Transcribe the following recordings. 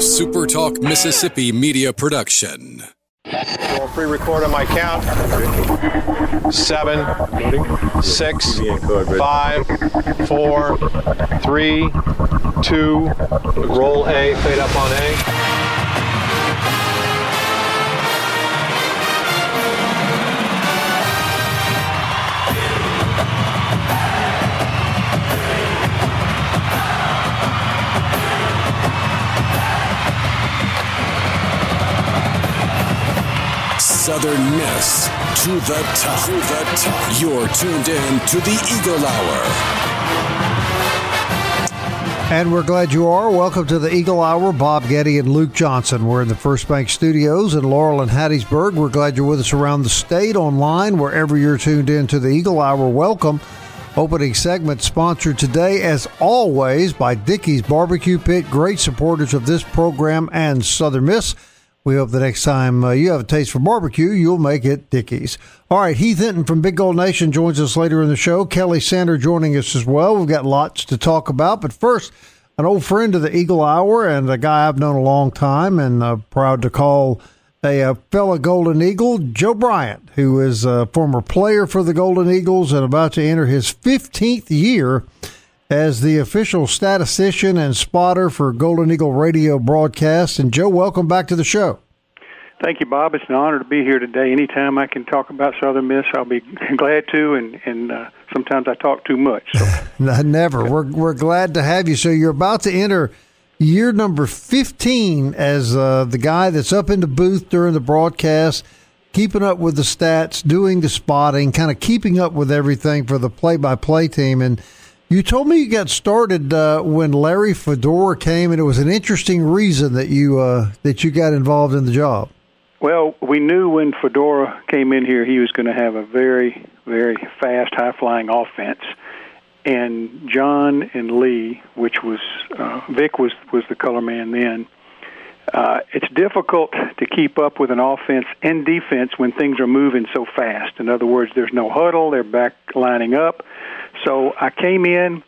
SuperTalk Mississippi media production. We'll pre-record on my count. Seven, six, five, four, three, two. Roll A, fade up on A. Southern Miss to the top. To the top. You're tuned in to the Eagle Hour. And we're glad you are. Welcome to the Eagle Hour. Bob Getty and Luke Johnson. We're in the First Bank Studios in Laurel and Hattiesburg. We're glad you're with us around the state, online, wherever you're tuned in to the Eagle Hour. Welcome. Opening segment sponsored today, as always, by Dickey's Barbecue Pit. Great supporters of this program and Southern Miss. We hope the next time uh, you have a taste for barbecue, you'll make it Dickey's. All right, Heath Hinton from Big Gold Nation joins us later in the show. Kelly Sander joining us as well. We've got lots to talk about, but first, an old friend of the Eagle Hour and a guy I've known a long time and uh, proud to call a, a fellow Golden Eagle, Joe Bryant, who is a former player for the Golden Eagles and about to enter his 15th year as the official statistician and spotter for Golden Eagle radio broadcasts. And Joe, welcome back to the show. Thank you, Bob. It's an honor to be here today. Anytime I can talk about Southern Miss, I'll be glad to. And and uh, sometimes I talk too much. So. Never. We're we're glad to have you. So you're about to enter year number 15 as uh, the guy that's up in the booth during the broadcast, keeping up with the stats, doing the spotting, kind of keeping up with everything for the play-by-play team. And you told me you got started uh, when Larry Fedora came, and it was an interesting reason that you uh, that you got involved in the job. Well, we knew when Fedora came in here, he was going to have a very, very fast, high-flying offense. And John and Lee, which was uh, Vic was was the color man then. Uh, it's difficult to keep up with an offense and defense when things are moving so fast. In other words, there's no huddle; they're back lining up. So I came in,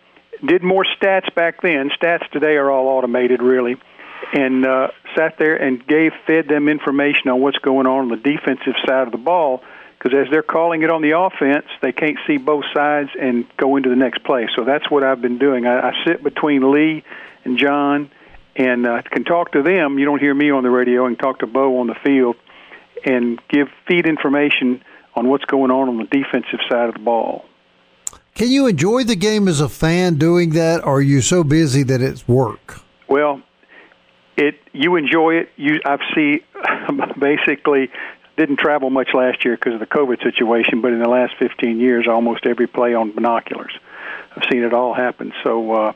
did more stats back then. Stats today are all automated, really, and uh, sat there and gave fed them information on what's going on on the defensive side of the ball. Because as they're calling it on the offense, they can't see both sides and go into the next play. So that's what I've been doing. I, I sit between Lee and John, and uh, can talk to them. You don't hear me on the radio, and talk to Bo on the field, and give feed information on what's going on on the defensive side of the ball. Can you enjoy the game as a fan doing that, or are you so busy that it's work? Well, it you enjoy it. You I've seen basically didn't travel much last year because of the COVID situation, but in the last 15 years, almost every play on binoculars. I've seen it all happen. So, uh,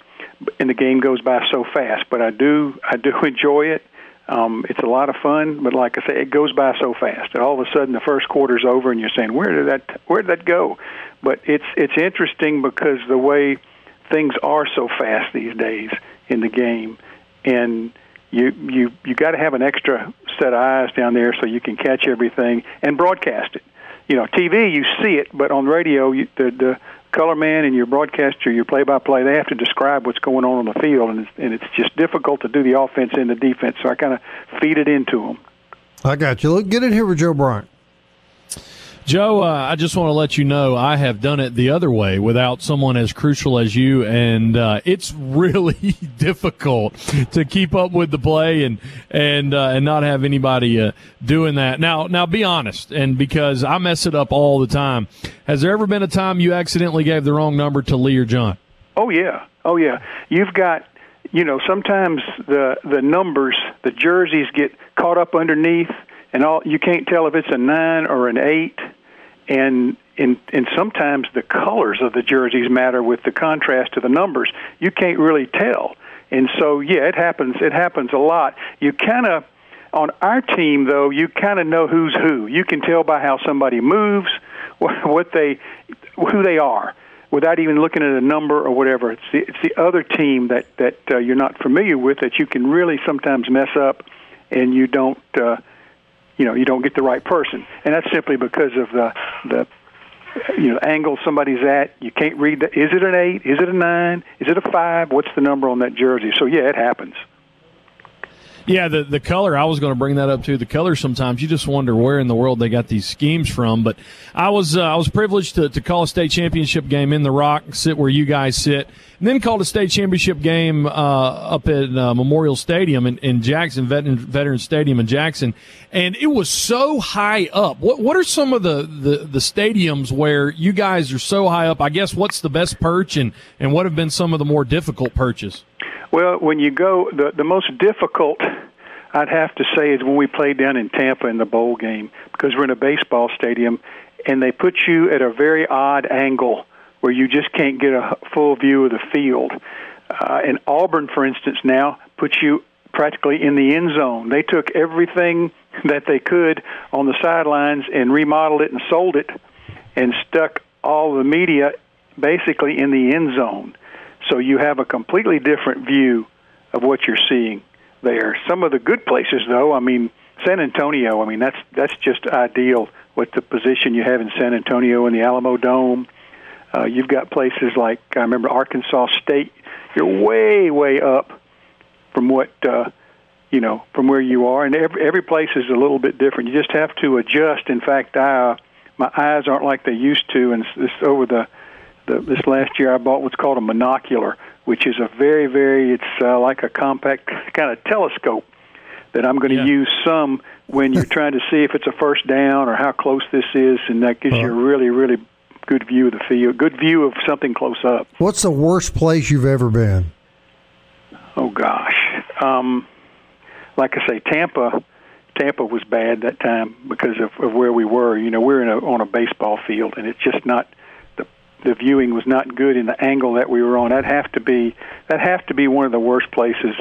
and the game goes by so fast. But I do I do enjoy it. Um, it's a lot of fun, but like I say, it goes by so fast. And all of a sudden, the first quarter's over, and you're saying, "Where did that? Where did that go?" But it's it's interesting because the way things are so fast these days in the game, and you you you got to have an extra set of eyes down there so you can catch everything and broadcast it. You know, TV you see it, but on radio, you, the the color man and your broadcaster, your play-by-play, they have to describe what's going on on the field, and it's, and it's just difficult to do the offense and the defense. So I kind of feed it into them. I got you. Luke, get in here with Joe Bryant. Joe, uh, I just want to let you know I have done it the other way without someone as crucial as you, and uh, it's really difficult to keep up with the play and and uh, and not have anybody uh, doing that. Now, now, be honest, and because I mess it up all the time, has there ever been a time you accidentally gave the wrong number to Lee or John? Oh yeah, oh yeah. You've got, you know, sometimes the the numbers, the jerseys get caught up underneath, and all you can't tell if it's a nine or an eight and and and sometimes the colors of the jerseys matter with the contrast to the numbers. You can't really tell, and so yeah, it happens. It happens a lot. You kind of on our team though, you kind of know who's who. You can tell by how somebody moves, what they, who they are, without even looking at a number or whatever. It's the, it's the other team that that uh, you're not familiar with that you can really sometimes mess up, and you don't. Uh, you know you don't get the right person, and that's simply because of the the you know angle somebody's at. You can't read the. Is it an eight? Is it a nine? Is it a five? What's the number on that jersey? So yeah, it happens. Yeah, the the color. I was going to bring that up too. The color. Sometimes you just wonder where in the world they got these schemes from. But I was uh, I was privileged to, to call a state championship game in the Rock, sit where you guys sit, and then called a state championship game uh, up at uh, Memorial Stadium in, in Jackson Veteran Veteran Stadium in Jackson, and it was so high up. What what are some of the, the the stadiums where you guys are so high up? I guess what's the best perch, and and what have been some of the more difficult perches? Well, when you go, the the most difficult, I'd have to say, is when we played down in Tampa in the bowl game because we're in a baseball stadium, and they put you at a very odd angle where you just can't get a full view of the field. Uh, and Auburn, for instance, now puts you practically in the end zone. They took everything that they could on the sidelines and remodeled it and sold it, and stuck all the media basically in the end zone so you have a completely different view of what you're seeing there. Some of the good places, though, I mean, San Antonio. I mean, that's that's just ideal with the position you have in San Antonio and the Alamo Dome. Uh, you've got places like I remember Arkansas State. You're way way up from what uh, you know from where you are, and every every place is a little bit different. You just have to adjust. In fact, I, uh, my eyes aren't like they used to, and this over the the, this last year I bought what's called a monocular, which is a very, very, it's uh, like a compact kind of telescope that I'm going to yeah. use some when you're trying to see if it's a first down or how close this is, and that gives you a really, really good view of the field, good view of something close up. What's the worst place you've ever been? Oh gosh, um, like I say, Tampa. Tampa was bad that time because of, of where we were. You know, we're in a, on a baseball field, and it's just not the viewing was not good in the angle that we were on. That have to be that have to be one of the worst places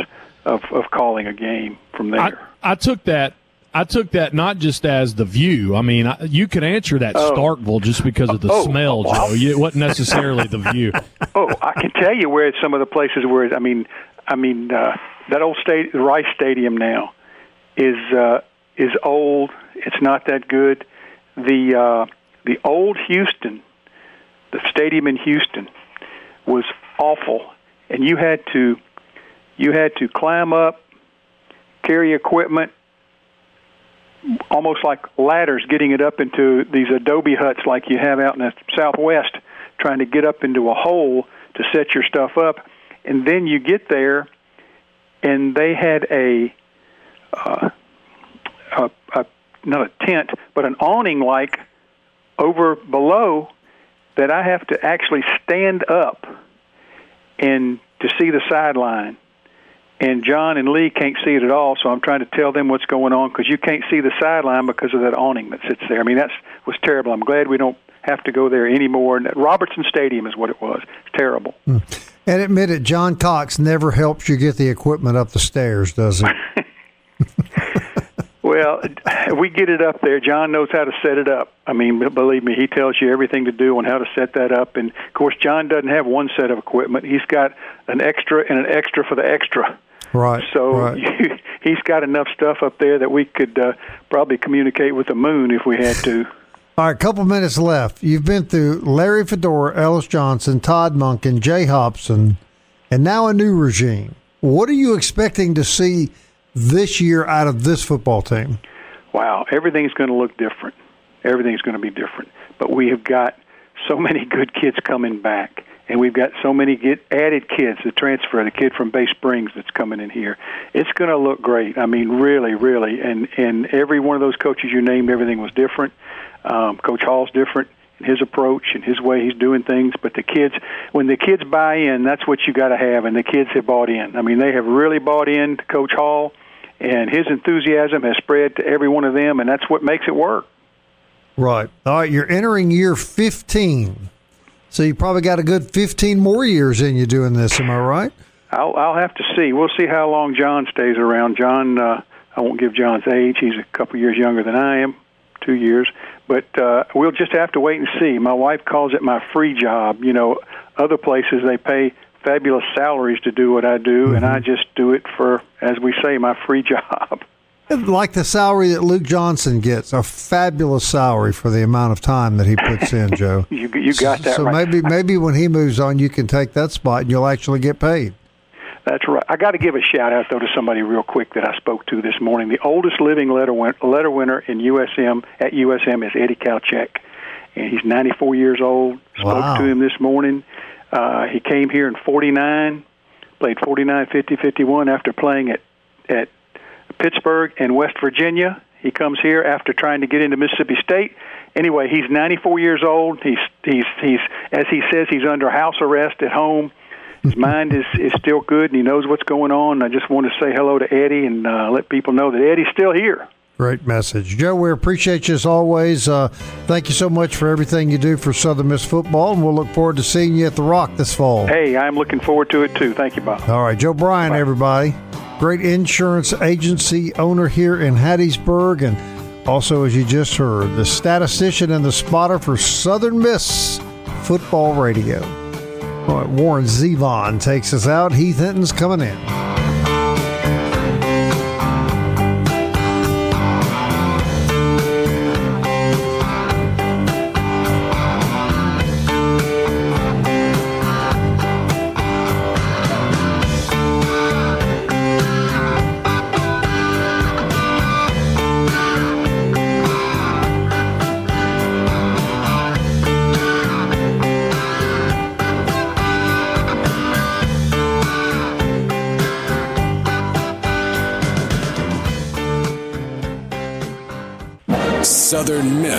of of calling a game from there. I, I took that. I took that not just as the view. I mean, I, you could answer that oh. Starkville just because of the oh, smell, Joe. It wasn't necessarily the view. Oh, I can tell you where some of the places where I mean, I mean uh, that old state, Rice Stadium now is uh, is old. It's not that good. The uh, the old Houston the stadium in Houston was awful, and you had to you had to climb up, carry equipment, almost like ladders, getting it up into these adobe huts like you have out in the Southwest, trying to get up into a hole to set your stuff up, and then you get there, and they had a, uh, a, a not a tent, but an awning like over below that I have to actually stand up and to see the sideline. And John and Lee can't see it at all, so I'm trying to tell them what's going on because you can't see the sideline because of that awning that sits there. I mean, that was terrible. I'm glad we don't have to go there anymore. And Robertson Stadium is what it was. It's terrible. Mm. And admit it, John Cox never helps you get the equipment up the stairs, does he? Well, we get it up there. John knows how to set it up. I mean, believe me, he tells you everything to do on how to set that up. And of course, John doesn't have one set of equipment. He's got an extra and an extra for the extra. Right. So right. You, he's got enough stuff up there that we could uh, probably communicate with the moon if we had to. All right, a couple minutes left. You've been through Larry Fedora, Ellis Johnson, Todd Monken, Jay Hopson, and now a new regime. What are you expecting to see this year out of this football team? Wow, everything's going to look different. Everything's going to be different. But we have got so many good kids coming back, and we've got so many get added kids. The transfer, the kid from Bay Springs that's coming in here, it's going to look great. I mean, really, really. And and every one of those coaches you named, everything was different. Um, Coach Hall's different in his approach and his way he's doing things. But the kids, when the kids buy in, that's what you got to have. And the kids have bought in. I mean, they have really bought in to Coach Hall and his enthusiasm has spread to every one of them, and that's what makes it work. Right. All right. You're entering year 15, so you probably got a good 15 more years in you doing this. Am I right? I'll, I'll have to see. We'll see how long John stays around. John, uh, I won't give John's age. He's a couple years younger than I am, two years. But uh, we'll just have to wait and see. My wife calls it my free job. You know, other places they pay fabulous salaries to do what I do, mm-hmm. and I just do it for, as we say, my free job. Like the salary that Luke Johnson gets, a fabulous salary for the amount of time that he puts in, Joe. you, you got that so right. maybe maybe when he moves on, you can take that spot and you'll actually get paid. That's right. I got to give a shout out though to somebody real quick that I spoke to this morning. The oldest living letter win- letter winner in USM at USM is Eddie Kalchek, and he's 94 years old. Spoke Wow. to him this morning. Uh, he came here in 49, played 49, 50, 51 after playing at at Pittsburgh and West Virginia. He comes here after trying to get into Mississippi State. Anyway, he's 94 years old. He's he's he's as he says he's under house arrest at home. His mind is is still good and he knows what's going on. I just want to say hello to Eddie and uh, let people know that Eddie's still here. Great message. Joe, we appreciate you as always. Uh, thank you so much for everything you do for Southern Miss football, and we'll look forward to seeing you at the Rock this fall. Hey, I'm looking forward to it too. Thank you, Bob. All right, Joe Bryant, everybody. Great insurance agency owner here in Hattiesburg, and also, as you just heard, the statistician and the spotter for Southern Miss football radio. All right, Warren Zevon takes us out. Heath Hinton's coming in.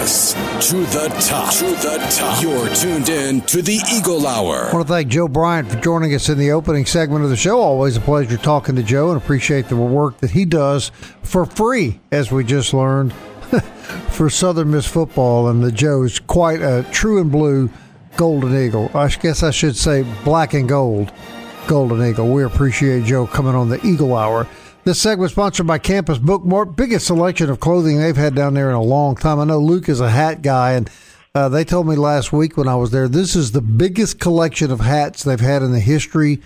To the top. To the top. You're tuned in to the Eagle Hour. I want to thank Joe Bryant for joining us in the opening segment of the show. Always a pleasure talking to Joe and appreciate the work that he does for free, as we just learned, for Southern Miss football. And the Joe is quite a true and blue Golden Eagle. I guess I should say black and gold Golden Eagle. We appreciate Joe coming on the Eagle Hour. This segment sponsored by Campus Bookmart. Biggest selection of clothing they've had down there in a long time. I know Luke is a hat guy, and uh, they told me last week when I was there, this is the biggest collection of hats they've had in the history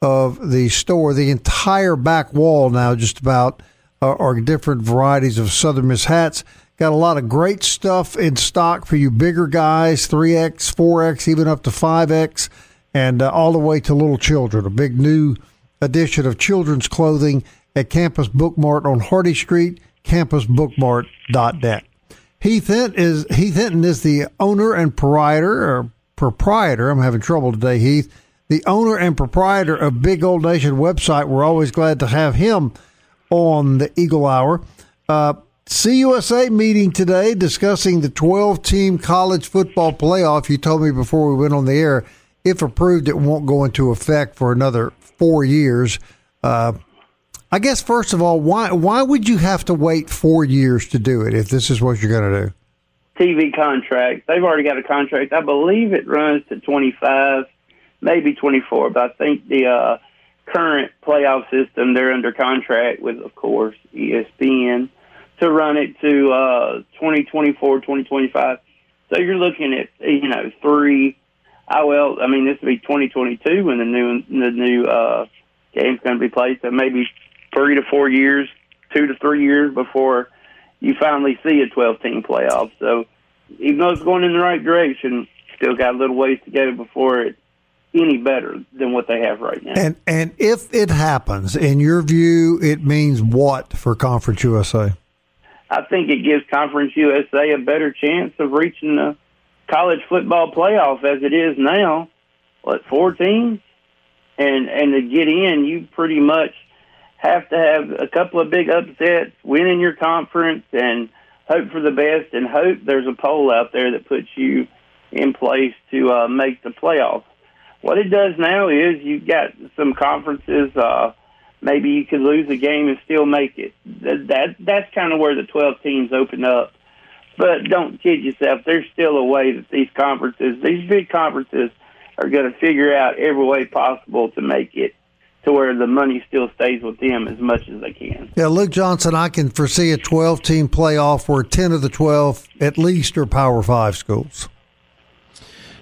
of the store. The entire back wall now, just about, are, are different varieties of Southern Miss hats. Got a lot of great stuff in stock for you bigger guys, 3X, 4X, even up to 5X, and uh, all the way to little children. A big new edition of children's clothing at Campus Bookmart on Hardy Street, campusbookmart.net. Heath Hinton is Heath Hinton is the owner and proprietor or proprietor. I'm having trouble today, Heath. The owner and proprietor of Big Gold Nation website. We're always glad to have him on the Eagle Hour. Uh, CUSA meeting today discussing the 12 team college football playoff. You told me before we went on the air, if approved, it won't go into effect for another four years. Uh, I guess first of all, why why would you have to wait four years to do it if this is what you're going to do? TV contract. They've already got a contract. I believe it runs to 25, maybe 24, but I think the uh, current playoff system, they're under contract with, of course, ESPN to run it to uh, 2024, 2025. So you're looking at, you know, three. I well, I mean, this will be 2022 when the new the new uh, game's going to be played. So maybe three to four years, two to three years before you finally see a 12 team playoff. So even though it's going in the right direction, still got a little ways to go before it's any better than what they have right now. And and if it happens, in your view, it means what for Conference USA? I think it gives Conference USA a better chance of reaching the college football playoff as it is now. What four teams, and and to get in, you pretty much have to have a couple of big upsets, win in your conference, and hope for the best, and hope there's a poll out there that puts you in place to uh, make the playoffs. What it does now is you've got some conferences. Uh, maybe you could lose a game and still make it. That, that that's kind of where the 12 teams open up. But don't kid yourself. There's still a way that these conferences, these big conferences, are going to figure out every way possible to make it to where the money still stays with them as much as they can. Yeah, Luke Johnson, I can foresee a 12 team playoff where 10 of the 12 at least are Power Five schools.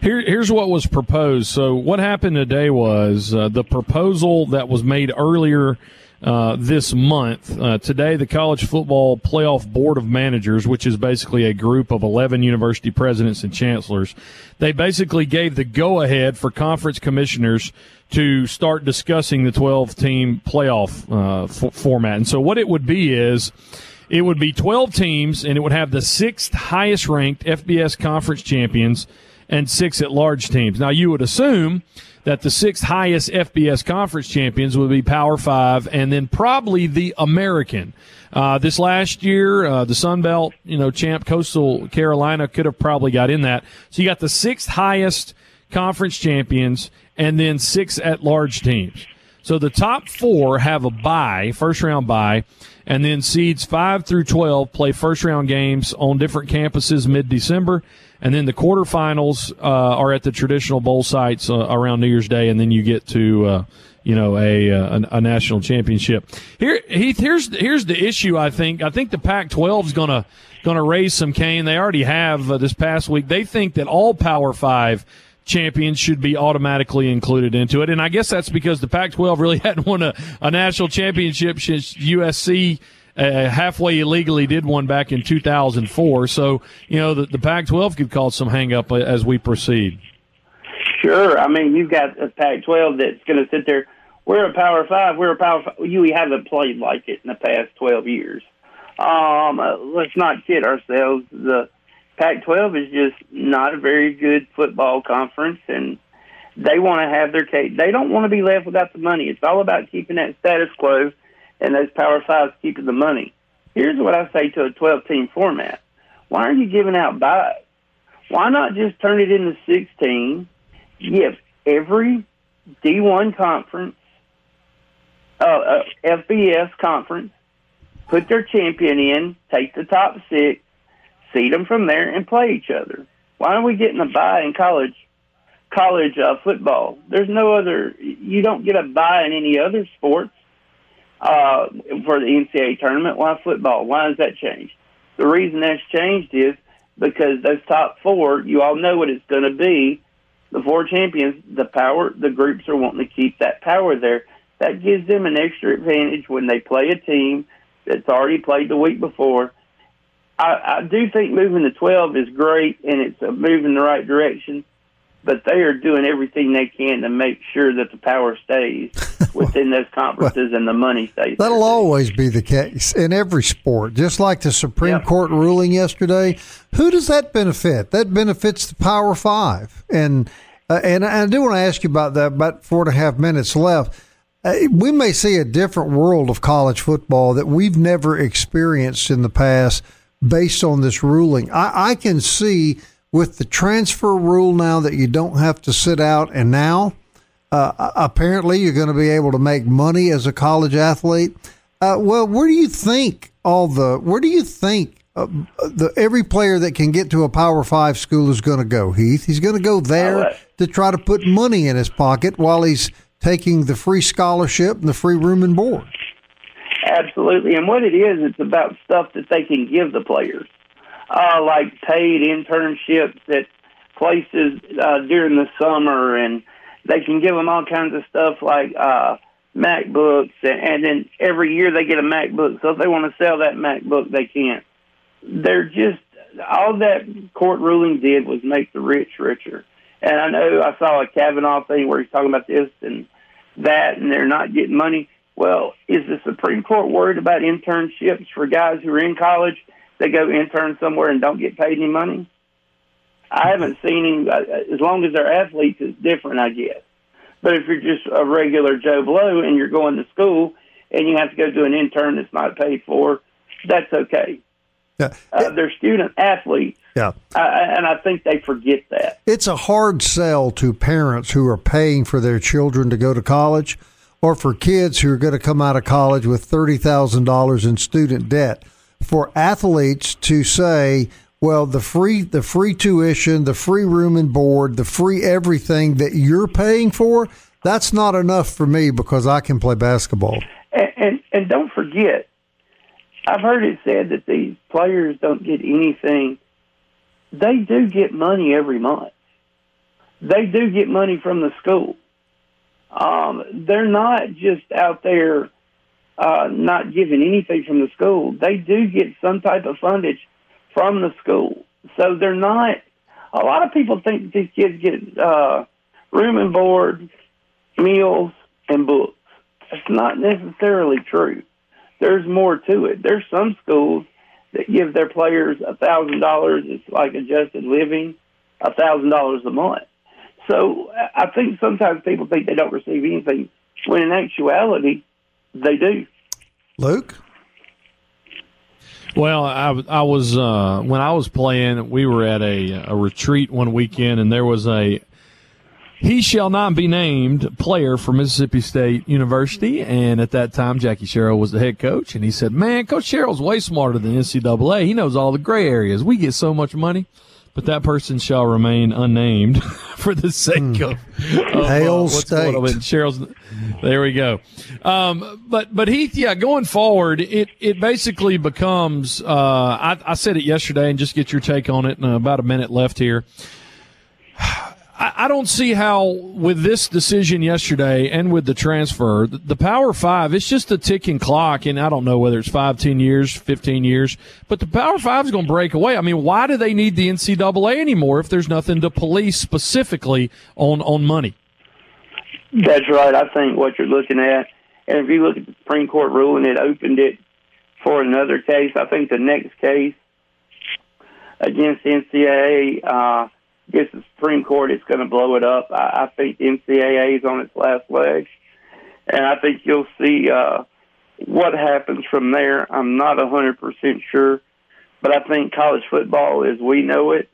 Here, here's what was proposed. So, what happened today was uh, the proposal that was made earlier uh, this month. Uh, today, the College Football Playoff Board of Managers, which is basically a group of 11 university presidents and chancellors, they basically gave the go ahead for conference commissioners to start discussing the 12 team playoff uh, f- format. And so, what it would be is it would be 12 teams, and it would have the sixth highest ranked FBS conference champions and six at large teams. Now, you would assume that the sixth highest FBS conference champions would be Power Five, and then probably the American. Uh, this last year, uh, the Sun Belt, you know, champ Coastal Carolina could have probably got in that. So you got the sixth highest conference champions, and then six at large teams. So the top four have a bye, first round bye, and then seeds five through 12 play first round games on different campuses mid December. And then the quarterfinals uh, are at the traditional bowl sites uh, around New Year's Day, and then you get to uh, you know a, uh, a, a national championship. Here, Heath, here's here's the issue. I think I think the Pac-12 is gonna gonna raise some cane. They already have uh, this past week. They think that all Power Five champions should be automatically included into it, and I guess that's because the Pac-12 really hadn't won a, a national championship since USC uh, halfway illegally did one back in 2004. So, you know, the, the Pac 12 could cause some hang up as we proceed. Sure. I mean, you've got a Pac 12 that's going to sit there. We're a Power Five. We're a Power Five. You haven't played like it in the past 12 years. Um, uh, let's not kid ourselves. The Pac 12 is just not a very good football conference, and they want to have their cake. They don't want to be left without the money. It's all about keeping that status quo and those Power Fives keeping the money. Here's what I say to a 12 team format. Why are you giving out byes? Why not just turn it into 16? Give every D1 conference, uh, uh, FBS conference, put their champion in, take the top six, seed them from there, and play each other. Why are we getting a bye in college college uh, football? There's no other. You don't get a bye in any other sports uh, for the NCAA tournament. Why football? Why has that changed? The reason that's changed is because those top four, you all know what it's going to be. The four champions, the power, the groups are wanting to keep that power there. That gives them an extra advantage when they play a team that's already played the week before. I, I do think moving to 12 is great and it's a move in the right direction but they are doing everything they can to make sure that the power stays within those conferences and the money stays. That'll there. always be the case in every sport. Just like the Supreme yep. Court ruling yesterday, who does that benefit? That benefits the Power Five. And uh, and I do want to ask you about that. About four and a half minutes left. Uh, we may see a different world of college football that we've never experienced in the past based on this ruling. I, I can see with the transfer rule now that you don't have to sit out, and now uh, apparently you're going to be able to make money as a college athlete. Uh, well, where do you think all the? Where do you think uh, the every player that can get to a Power Five school is going to go? Heath, he's going to go there to try to put money in his pocket while he's taking the free scholarship and the free room and board. Absolutely, and what it is, it's about stuff that they can give the players uh, like paid internships at places uh, during the summer, and they can give them all kinds of stuff like uh, MacBooks, and, and then every year they get a MacBook. So if they want to sell that MacBook, they can't. They're just all that court ruling did was make the rich richer. And I know I saw a Kavanaugh thing where he's talking about this and that, and they're not getting money. Well, is the Supreme Court worried about internships for guys who are in college they go intern somewhere and don't get paid any money. I haven't seen him. Uh, as long as they're athletes, it's different, I guess. But if you're just a regular Joe Blow and you're going to school and you have to go do an intern that's not paid for, that's okay. Yeah. Uh, they're student athletes. Yeah. Uh, and I think they forget that. It's a hard sell to parents who are paying for their children to go to college or for kids who are going to come out of college with $30,000 in student debt for athletes to say, well, the free the free tuition, the free room and board, the free everything that you're paying for, that's not enough for me because I can play basketball. And and, and don't forget, I've heard it said that these players don't get anything. They do get money every month. They do get money from the school. Um, they're not just out there uh, not given anything from the school. They do get some type of fundage from the school, so they're not. A lot of people think these kids get uh, room and board, meals, and books. That's not necessarily true. There's more to it. There's some schools that give their players a thousand dollars. It's like adjusted living, a thousand dollars a month. So I think sometimes people think they don't receive anything, when in actuality, they do. Luke? Well, I, I was uh, when I was playing. We were at a, a retreat one weekend, and there was a he shall not be named player for Mississippi State University. And at that time, Jackie Sherrill was the head coach, and he said, "Man, Coach Sherrill's way smarter than NCAA. He knows all the gray areas. We get so much money." But that person shall remain unnamed for the sake mm. of, of Hail uh, State. Sherrill's. There we go. Um, but but Heath, yeah, going forward, it it basically becomes. Uh, I, I said it yesterday, and just get your take on it. In about a minute left here. I, don't see how, with this decision yesterday and with the transfer, the, Power Five, it's just a ticking clock. And I don't know whether it's five, ten years, 15 years, but the Power Five is going to break away. I mean, why do they need the NCAA anymore if there's nothing to police specifically on, on money? That's right. I think what you're looking at, and if you look at the Supreme Court ruling, it opened it for another case. I think the next case against the NCAA, uh, gets the Supreme Court, it's going to blow it up. I, I think NCAA is on its last legs, and I think you'll see uh, what happens from there. I'm not hundred percent sure, but I think college football, as we know it,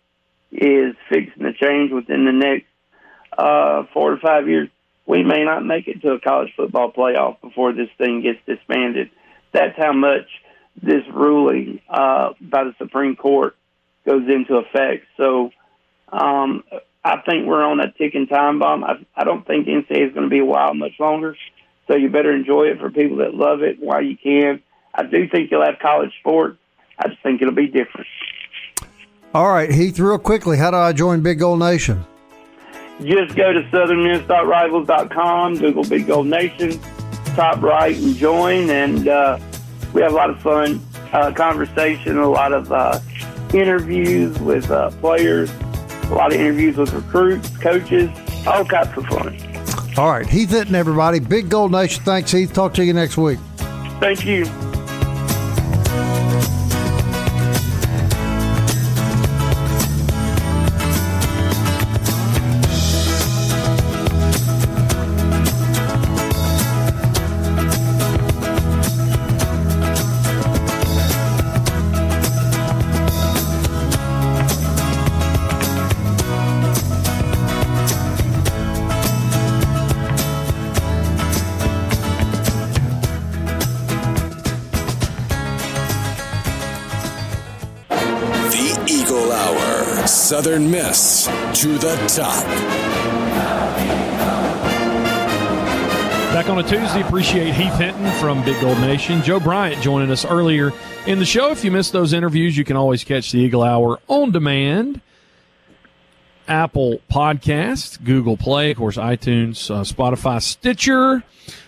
is fixing to change within the next uh, four to five years. We may not make it to a college football playoff before this thing gets disbanded. That's how much this ruling uh, by the Supreme Court goes into effect. So um, I think we're on a ticking time bomb. I, I don't think NCAA is going to be a while much longer. So you better enjoy it for people that love it while you can. I do think you'll have college sports. I just think it'll be different. All right, Heath, real quickly, how do I join Big Gold Nation? Just go to southernmiss.rivals.com, Google Big Gold Nation, top right, and join. And uh, we have a lot of fun uh, conversation, a lot of uh, interviews with uh, players a lot of interviews with recruits, coaches, all kinds of fun. All right, Heath Hinton, everybody. Big Gold Nation. Thanks, Heath. Talk to you next week. Thank you. Southern Miss to the top. Back on a Tuesday, appreciate Heath Hinton from Big Gold Nation. Joe Bryant joining us earlier in the show. If you missed those interviews, you can always catch the Eagle Hour on demand. Apple Podcast, Google Play, of course, iTunes, uh, Spotify, Stitcher,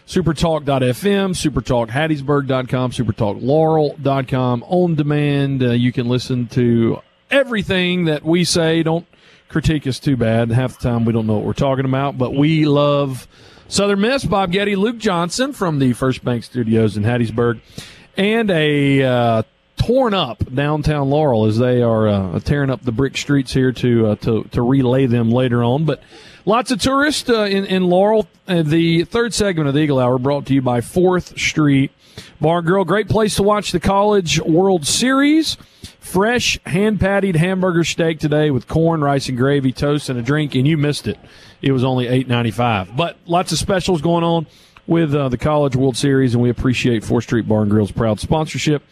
supertalk.fm, supertalkhattiesburg.com, supertalklaurel.com. On demand, uh, you can listen to everything that we say. Don't critique us too bad. Half the time we don't know what we're talking about, but we love Southern Miss. Bob Getty, Luke Johnson from the First Bank Studios in Hattiesburg, and a uh, torn up downtown Laurel as they are uh, tearing up the brick streets here to uh, to to relay them later on. But lots of tourists uh, in in Laurel. The third segment of the Eagle Hour brought to you by Fourth Street Bar Grill. Great place to watch the College World Series. Fresh hand patted hamburger steak today with corn, rice, and gravy, toast, and a drink, and you missed it. It was only eight ninety five. But lots of specials going on with uh, the College World Series, and we appreciate Fourth Street Bar and Grill's proud sponsorship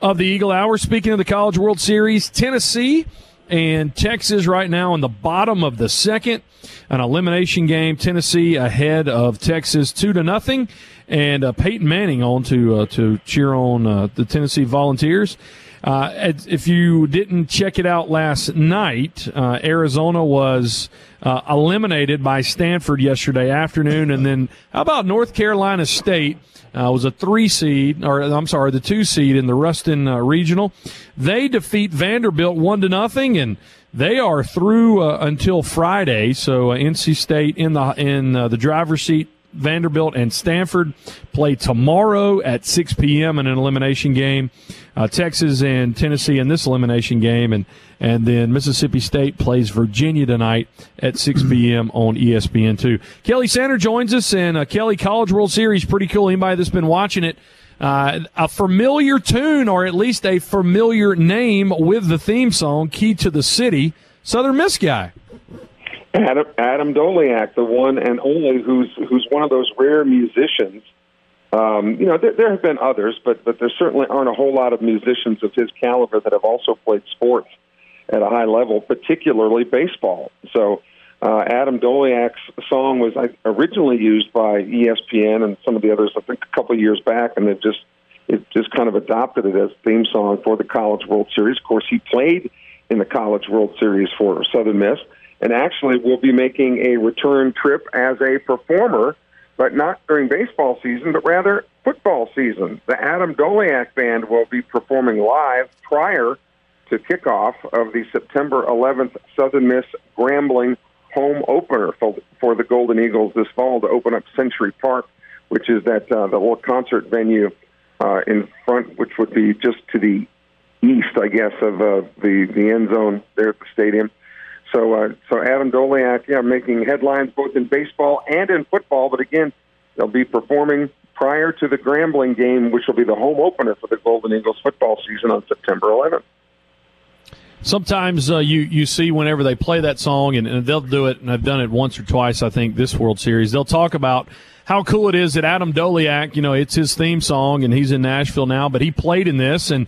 of the Eagle Hour. Speaking of the College World Series, Tennessee and Texas right now in the bottom of the second, an elimination game. Tennessee ahead of Texas two to nothing, and uh, Peyton Manning on to uh, to cheer on uh, the Tennessee Volunteers. Uh, if you didn't check it out last night, uh, Arizona was uh, eliminated by Stanford yesterday afternoon, and then how about North Carolina State? Uh, was a three seed, or I'm sorry, the two seed in the Ruston uh, Regional. They defeat Vanderbilt one to nothing, and they are through uh, until Friday. So NC State in the in the driver's seat Vanderbilt and Stanford play tomorrow at 6 p.m. in an elimination game. Uh, Texas and Tennessee in this elimination game, and and then Mississippi State plays Virginia tonight at 6 p.m. on ESPN2. Kelly Sander joins us, and uh, Kelly College World Series, pretty cool. Anybody that's been watching it, uh, a familiar tune or at least a familiar name with the theme song, "Key to the City." Southern Miss guy. Adam Adam Doleac, the one and only who's who's one of those rare musicians. Um, you know, there, there have been others, but but there certainly aren't a whole lot of musicians of his caliber that have also played sports at a high level, particularly baseball. So. Uh, Adam Doleac's song was originally used by ESPN and some of the others, I think, a couple of years back, and they've just it just kind of adopted it as theme song for the College World Series. Of course, he played in the College World Series for Southern Miss and actually will be making a return trip as a performer, but not during baseball season, but rather football season. The Adam Doleac Band will be performing live prior to kickoff of the September 11th Southern Miss Grambling home opener for, for the Golden Eagles this fall to open up Century Park, which is that uh, the little concert venue uh, in front, which would be just to the east, I guess, of uh, the the end zone there at the stadium. So, uh, so Adam Doleac, yeah, making headlines both in baseball and in football. But again, they'll be performing prior to the Grambling game, which will be the home opener for the Golden Eagles football season on September 11th. Sometimes uh, you you see whenever they play that song, and, and they'll do it, and I've done it once or twice. I think this World Series, they'll talk about how cool it is that Adam Doleac, you know, it's his theme song, and he's in Nashville now, but he played in this, and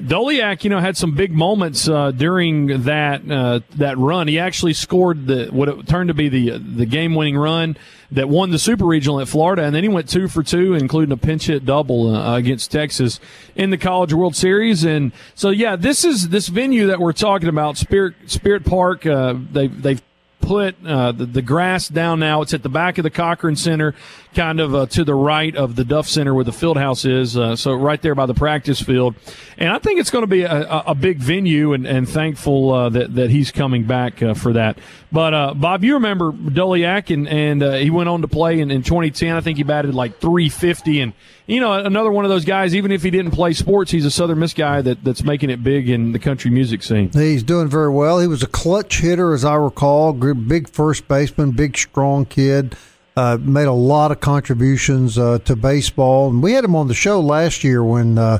Doleac, you know, had some big moments uh, during that uh, that run. He actually scored the what it turned to be the the game winning run that won the Super Regional at Florida, and then he went two for two, including a pinch hit double uh, against Texas in the College World Series. And so, yeah, this is this venue that we're talking about, Spirit Spirit Park. Uh, they they've put uh, the, the, grass down now. It's at the back of the Cochran Center, kind of uh, to the right of the Duff Center where the field house is. Uh, so right there by the practice field. And I think it's going to be a, a, big venue and, and thankful uh, that, that he's coming back uh, for that. But uh, Bob, you remember Doleac, and, and he went on to play in, in 2010. I think he batted like 350. And, you know, another one of those guys, even if he didn't play sports, he's a Southern Miss guy that, that's making it big in the country music scene. He's doing very well. He was a clutch hitter, as I recall, big first baseman, big, strong kid. Uh, made a lot of contributions uh, to baseball, and we had him on the show last year when uh,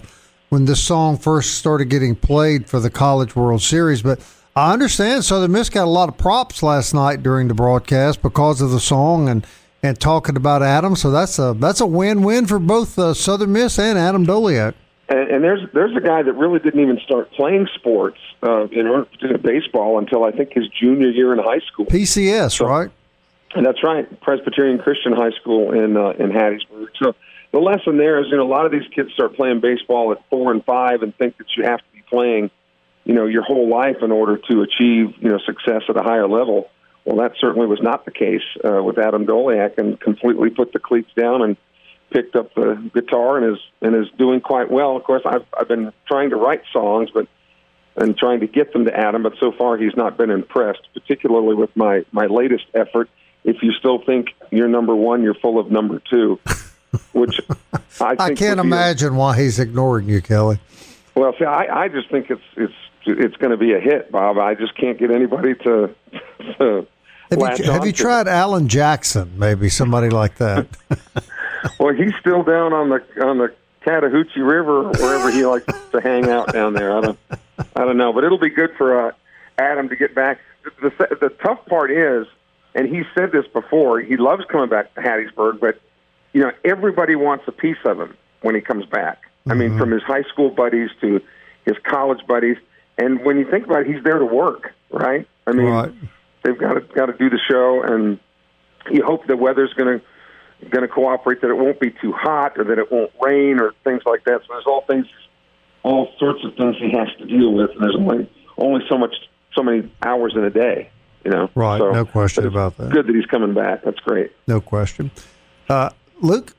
when this song first started getting played for the College World Series. But I understand Southern Miss got a lot of props last night during the broadcast because of the song and and talking about Adam. So that's a that's a win win for both uh, Southern Miss and Adam Doleac. And, and there's there's a guy that really didn't even start playing sports uh, in order to baseball until I think his junior year in high school. PCS, so, right? That's right, Presbyterian Christian High School in uh, in Hattiesburg. So the lesson there is, you know, a lot of these kids start playing baseball at four and five and think that you have to be playing, you know, your whole life in order to achieve, you know, success at a higher level. Well, that certainly was not the case uh, with Adam Doleac, and completely put the cleats down and picked up the guitar and is and is doing quite well. Of course, I've I've been trying to write songs, but and trying to get them to Adam, but so far he's not been impressed. Particularly with my my latest effort. If you still think you're number one, you're full of number two. Which I, I can't imagine a, why he's ignoring you, Kelly. Well, see, I, I just think it's it's it's going to be a hit, Bob. I just can't get anybody to to have you, have you tried Alan Jackson? Maybe somebody like that. well, he's still down on the on the Chattahoochee River, wherever he likes to hang out down there. I don't, I don't know, but it'll be good for uh, Adam to get back. The, the the tough part is, and he said this before. He loves coming back to Hattiesburg, but you know everybody wants a piece of him when he comes back. Mm-hmm. I mean, mm-hmm. from his high school buddies to his college buddies, and when you think about it, he's there to work, right? I mean. Right they've got to got to do the show, and you hope the weather's going to going to cooperate, that it won't be too hot, or that it won't rain, or things like that. So there's all things all sorts of things he has to deal with, and there's only only so much, so many hours in a day. You know, right? So, no question about that. Good that he's coming back. That's great. No question. Uh, Luke.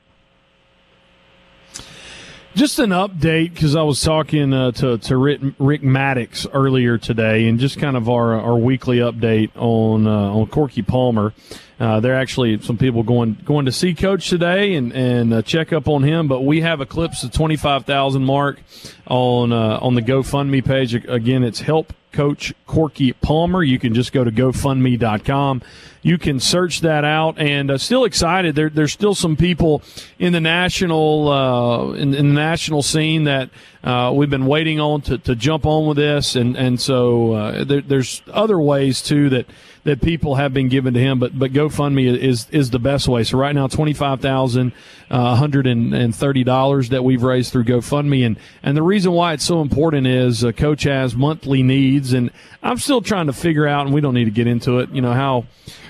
Just an update because I was talking uh, to to Rick, Rick Maddox earlier today, and just kind of our our weekly update on uh, on Corky Palmer. Uh, there are actually some people going going to see Coach today and and uh, check up on him. But we have eclipsed the twenty five thousand mark on uh, on the GoFundMe page. Again, it's help Coach Corky Palmer. You can just go to GoFundMe.com. You can search that out, and uh, still excited. There, there's still some people in the national uh, in, in, the national scene that uh, we've been waiting on to, to jump on with this, and and so uh, there, there's other ways too that that people have been given to him, but but GoFundMe is is the best way. So right now, twenty five thousand uh, one hundred and thirty dollars that we've raised through GoFundMe, and and the reason why it's so important is uh, Coach has monthly needs, and I'm still trying to figure out, and we don't need to get into it, you know how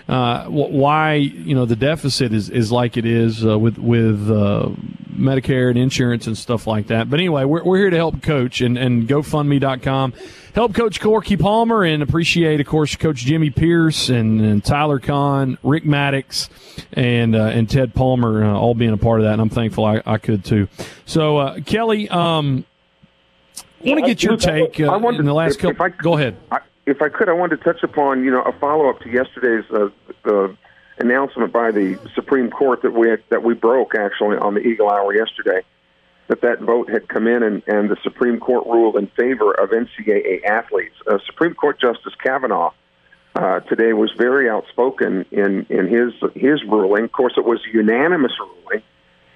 uh, why you know the deficit is, is like it is uh, with with uh, Medicare and insurance and stuff like that. But anyway, we're, we're here to help Coach and, and GoFundMe.com. Help Coach Corky Palmer and appreciate, of course, Coach Jimmy Pierce and, and Tyler Kahn, Rick Maddox, and uh, and Ted Palmer uh, all being a part of that. And I'm thankful I, I could too. So uh, Kelly, um, I want to get your take uh, in the last couple. I, go ahead. I, if I could, I wanted to touch upon you know a follow up to yesterday's uh, uh, announcement by the Supreme Court that we that we broke actually on the Eagle Hour yesterday. That that vote had come in and, and the Supreme Court ruled in favor of NCAA athletes. Uh, Supreme Court Justice Kavanaugh uh, today was very outspoken in in his his ruling. Of course, it was a unanimous ruling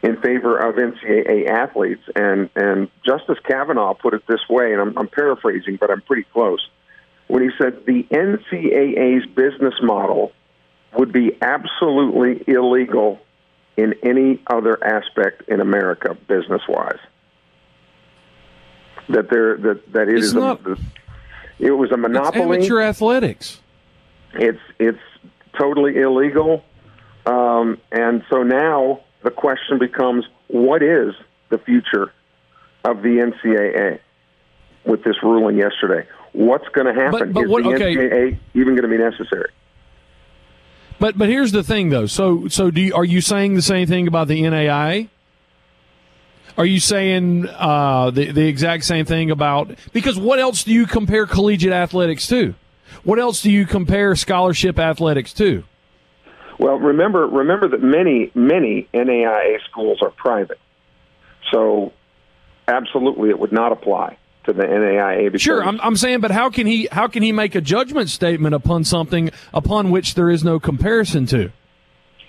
in favor of NCAA athletes, and and Justice Kavanaugh put it this way, and I'm, I'm paraphrasing, but I'm pretty close when he said the NCAA's business model would be absolutely illegal in any other aspect in America, business wise. That there that that it it's is not, a, it was a monopoly. It's amateur athletics. It's it's totally illegal, um, and so now the question becomes: What is the future of the NCAA with this ruling yesterday? what's going to happen? But, but Is what, the okay. NCAA even going to be necessary? But but here's the thing though. So so do you, are you saying the same thing about the NAIA? Are you saying uh, the the exact same thing about because what else do you compare collegiate athletics to? What else do you compare scholarship athletics to? Well, remember remember that many many NAIA schools are private, so absolutely it would not apply to the NAIA. Sure, I'm, I'm saying, but how can he how can he make a judgment statement upon something upon which there is no comparison to?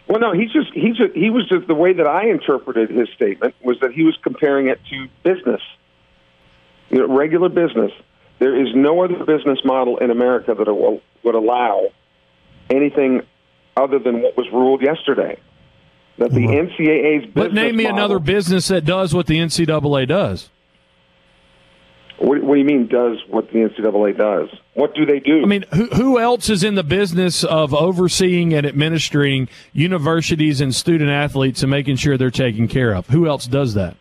Well, no, he's just he's just, he was just the way that I interpreted his statement was that he was comparing it to business, you know, regular business. There is no other business model in America that will, would allow anything other than what was ruled yesterday. That the NCAA's business but name me model, another business that does what the NCAA does. What, what, do you mean does what the NCAA does? What do they do? I mean, who, who else is in the business of overseeing and administering universities and student athletes and making sure they're taken care of? Who else does that?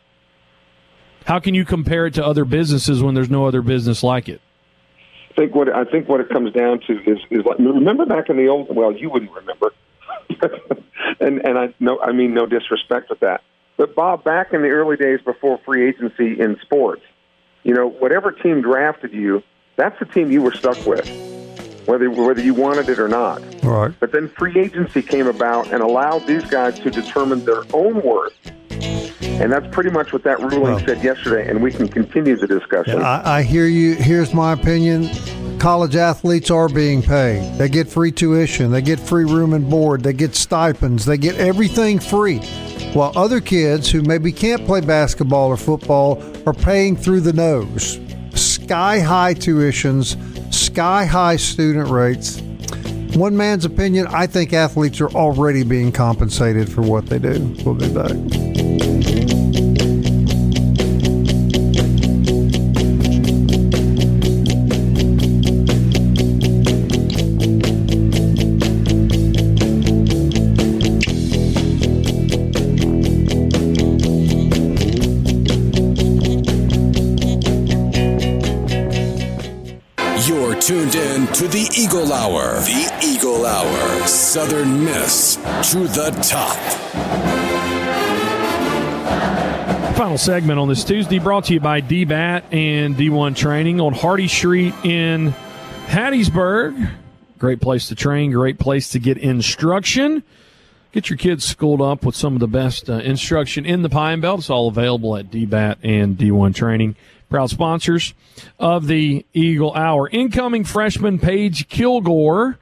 How can you compare it to other businesses when there's no other business like it? I think what I think what it comes down to is is like remember back in the old well you wouldn't remember, and and I no I mean no disrespect with that, but Bob back in the early days before free agency in sports you know, whatever team drafted you, that's the team you were stuck with, whether whether you wanted it or not. Right. But then free agency came about and allowed these guys to determine their own worth. And that's pretty much what that ruling well, said yesterday, and we can continue the discussion. I, I hear you. Here's my opinion. College athletes are being paid. They get free tuition. They get free room and board. They get stipends. They get everything free while other kids who maybe can't play basketball or football are paying through the nose. Sky high tuitions, sky high student rates. One man's opinion, I think athletes are already being compensated for what they do. We'll be back. To the Eagle Hour. The Eagle Hour. Southern Miss to the top. Final segment on this Tuesday brought to you by DBAT and D1 Training on Hardy Street in Hattiesburg. Great place to train, great place to get instruction. Get your kids schooled up with some of the best uh, instruction in the Pine Belt. It's all available at DBAT and D1 Training. Proud sponsors of the Eagle Hour. Incoming freshman Paige Kilgore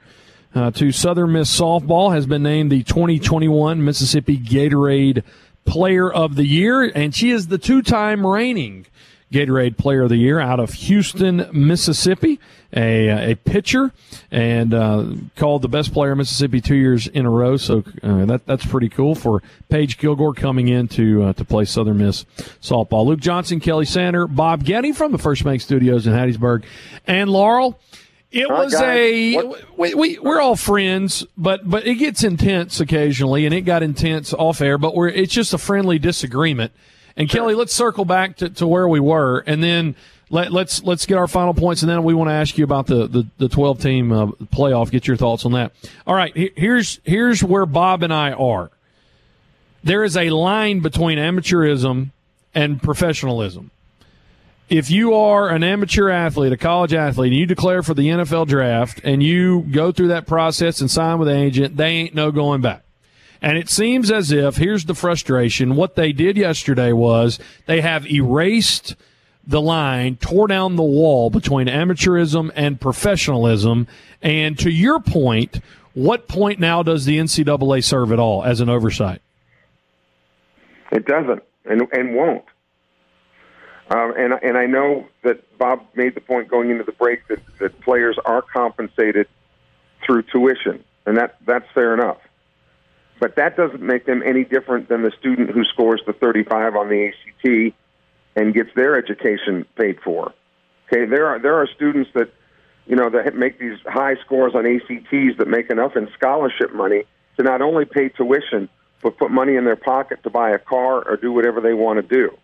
uh, to Southern Miss softball has been named the 2021 Mississippi Gatorade Player of the Year, and she is the two-time reigning Gatorade Player of the Year out of Houston, Mississippi. A, a pitcher and uh, called the best player in Mississippi two years in a row. So uh, that that's pretty cool for Paige Kilgore coming in to uh, to play Southern Miss softball. Luke Johnson, Kelly Sander, Bob Getty from the First Bank Studios in Hattiesburg, and Laurel. It was a we, we we're all friends, but but it gets intense occasionally, and it got intense off air. But we're it's just a friendly disagreement. And sure. Kelly, let's circle back to, to where we were, and then let, us let's, let's get our final points, and then we want to ask you about the the, the twelve team uh, playoff. Get your thoughts on that. All right, here's here's where Bob and I are. There is a line between amateurism and professionalism. If you are an amateur athlete, a college athlete, and you declare for the NFL draft, and you go through that process and sign with an agent, they ain't no going back. And it seems as if, here's the frustration, what they did yesterday was they have erased the line, tore down the wall between amateurism and professionalism. And to your point, what point now does the NCAA serve at all as an oversight? It doesn't and, and won't. Um, and, and I know that Bob made the point going into the break that, that players are compensated through tuition, and that, that's fair enough. But that doesn't make them any different than the student who scores the 35 on the ACT and gets their education paid for. Okay, there are there are students that you know that make these high scores on ACTs that make enough in scholarship money to not only pay tuition but put money in their pocket to buy a car or do whatever they want to do.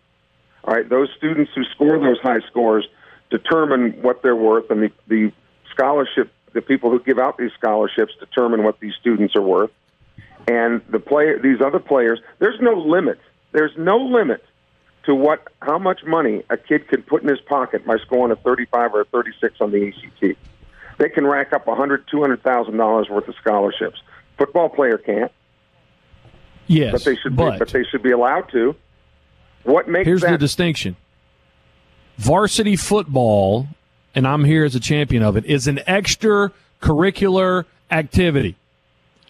All right, those students who score those high scores determine what they're worth, and the, the scholarship, the people who give out these scholarships determine what these students are worth. And the player, these other players, there's no limit. There's no limit to what, how much money a kid can put in his pocket by scoring a 35 or a 36 on the ACT. They can rack up a hundred, two hundred thousand dollars worth of scholarships. Football player can't. Yes, but they should. But be, but they should be allowed to. What makes here's that? the distinction: varsity football, and I'm here as a champion of it, is an extracurricular activity.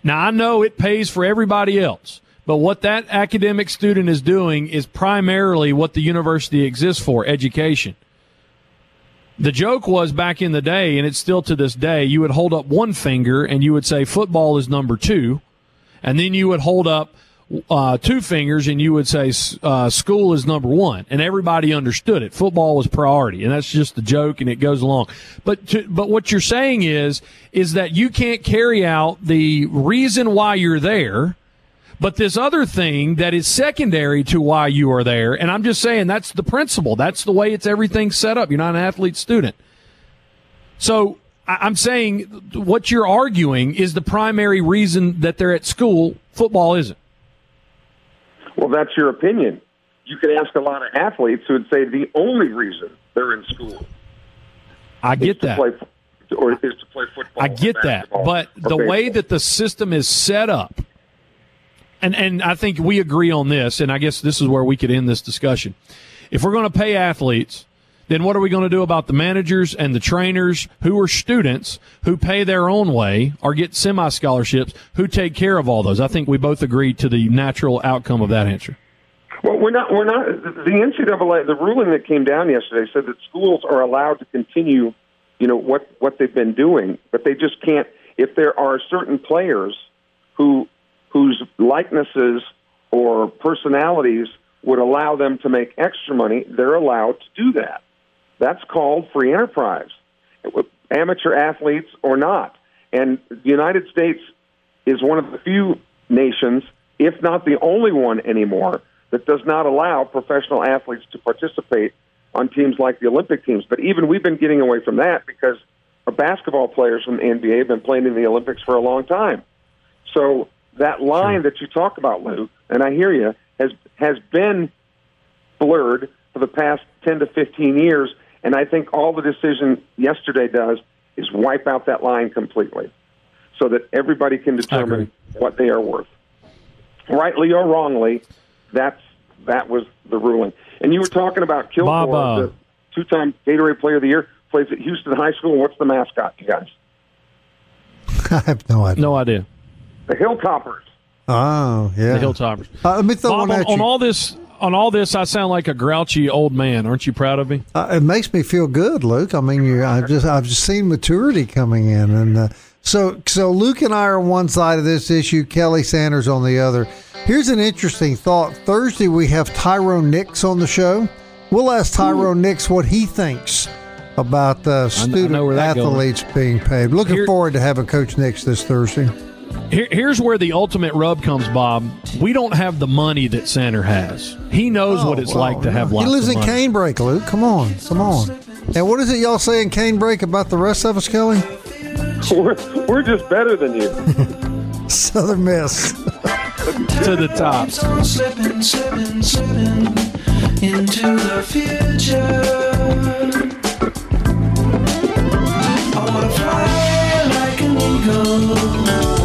Now, I know it pays for everybody else, but what that academic student is doing is primarily what the university exists for education. The joke was back in the day, and it's still to this day, you would hold up one finger and you would say football is number two, and then you would hold up uh, two fingers and you would say uh, school is number one, and everybody understood it. Football was priority, and that's just the joke, and it goes along. But to, but what you're saying is is that you can't carry out the reason why you're there, but this other thing that is secondary to why you are there. And I'm just saying that's the principle. That's the way it's everything set up. You're not an athlete student, so. I'm saying what you're arguing is the primary reason that they're at school. Football isn't. Well, that's your opinion. You could ask a lot of athletes who would say the only reason they're in school. I get that. Play, or is to play football. I get that, but the baseball. way that the system is set up, and and I think we agree on this, and I guess this is where we could end this discussion. If we're going to pay athletes then what are we going to do about the managers and the trainers who are students who pay their own way or get semi scholarships who take care of all those? I think we both agree to the natural outcome of that answer. Well, we're not. We're not. The NCAA, the ruling that came down yesterday said that schools are allowed to continue, you know, what what they've been doing, but they just can't. If there are certain players who whose likenesses or personalities would allow them to make extra money, they're allowed to do that. That's called free enterprise, amateur athletes or not. And the United States is one of the few nations, if not the only one anymore, that does not allow professional athletes to participate on teams like the Olympic teams. But even we've been getting away from that because our basketball players from the NBA have been playing in the Olympics for a long time. So that line that you talk about, Lou, and I hear you, has has been blurred for the past 10 to 15 years. And I think all the decision yesterday does is wipe out that line completely so that everybody can determine what they are worth. Rightly or wrongly, that's that was the ruling. And you were talking about Kilgore, Bob, uh, the two-time Gatorade Player of the Year, plays at Houston High School. What's the mascot, you guys? I have no idea. No idea. The Hilltoppers. Oh, yeah. The Hilltoppers. Uh, let me throw Bob, one on, you. on all this, on all this, I sound like a grouchy old man. Aren't you proud of me? Uh, it makes me feel good, Luke. I mean, you, I've just I've just seen maturity coming in, and uh, so so Luke and I are on one side of this issue, Kelly Sanders on the other. Here's an interesting thought. Thursday we have Tyrone Nix on the show. We'll ask Tyrone Nix what he thinks about uh, student know where that goes. athletes being paid. Looking Here- forward to having Coach Nix this Thursday. Here, here's where the ultimate rub comes, Bob. We don't have the money that Sander has. He knows what oh, it's Oh, like to have He lives of in money. Canebrake, Luke. Come on, come on. And what is it y'all say in Canebrake about the rest of us, Kelly? We're, we're just better than you. Southern Miss. to the top. Slipping, slipping, slipping into the future. I wanna fly like an eagle to the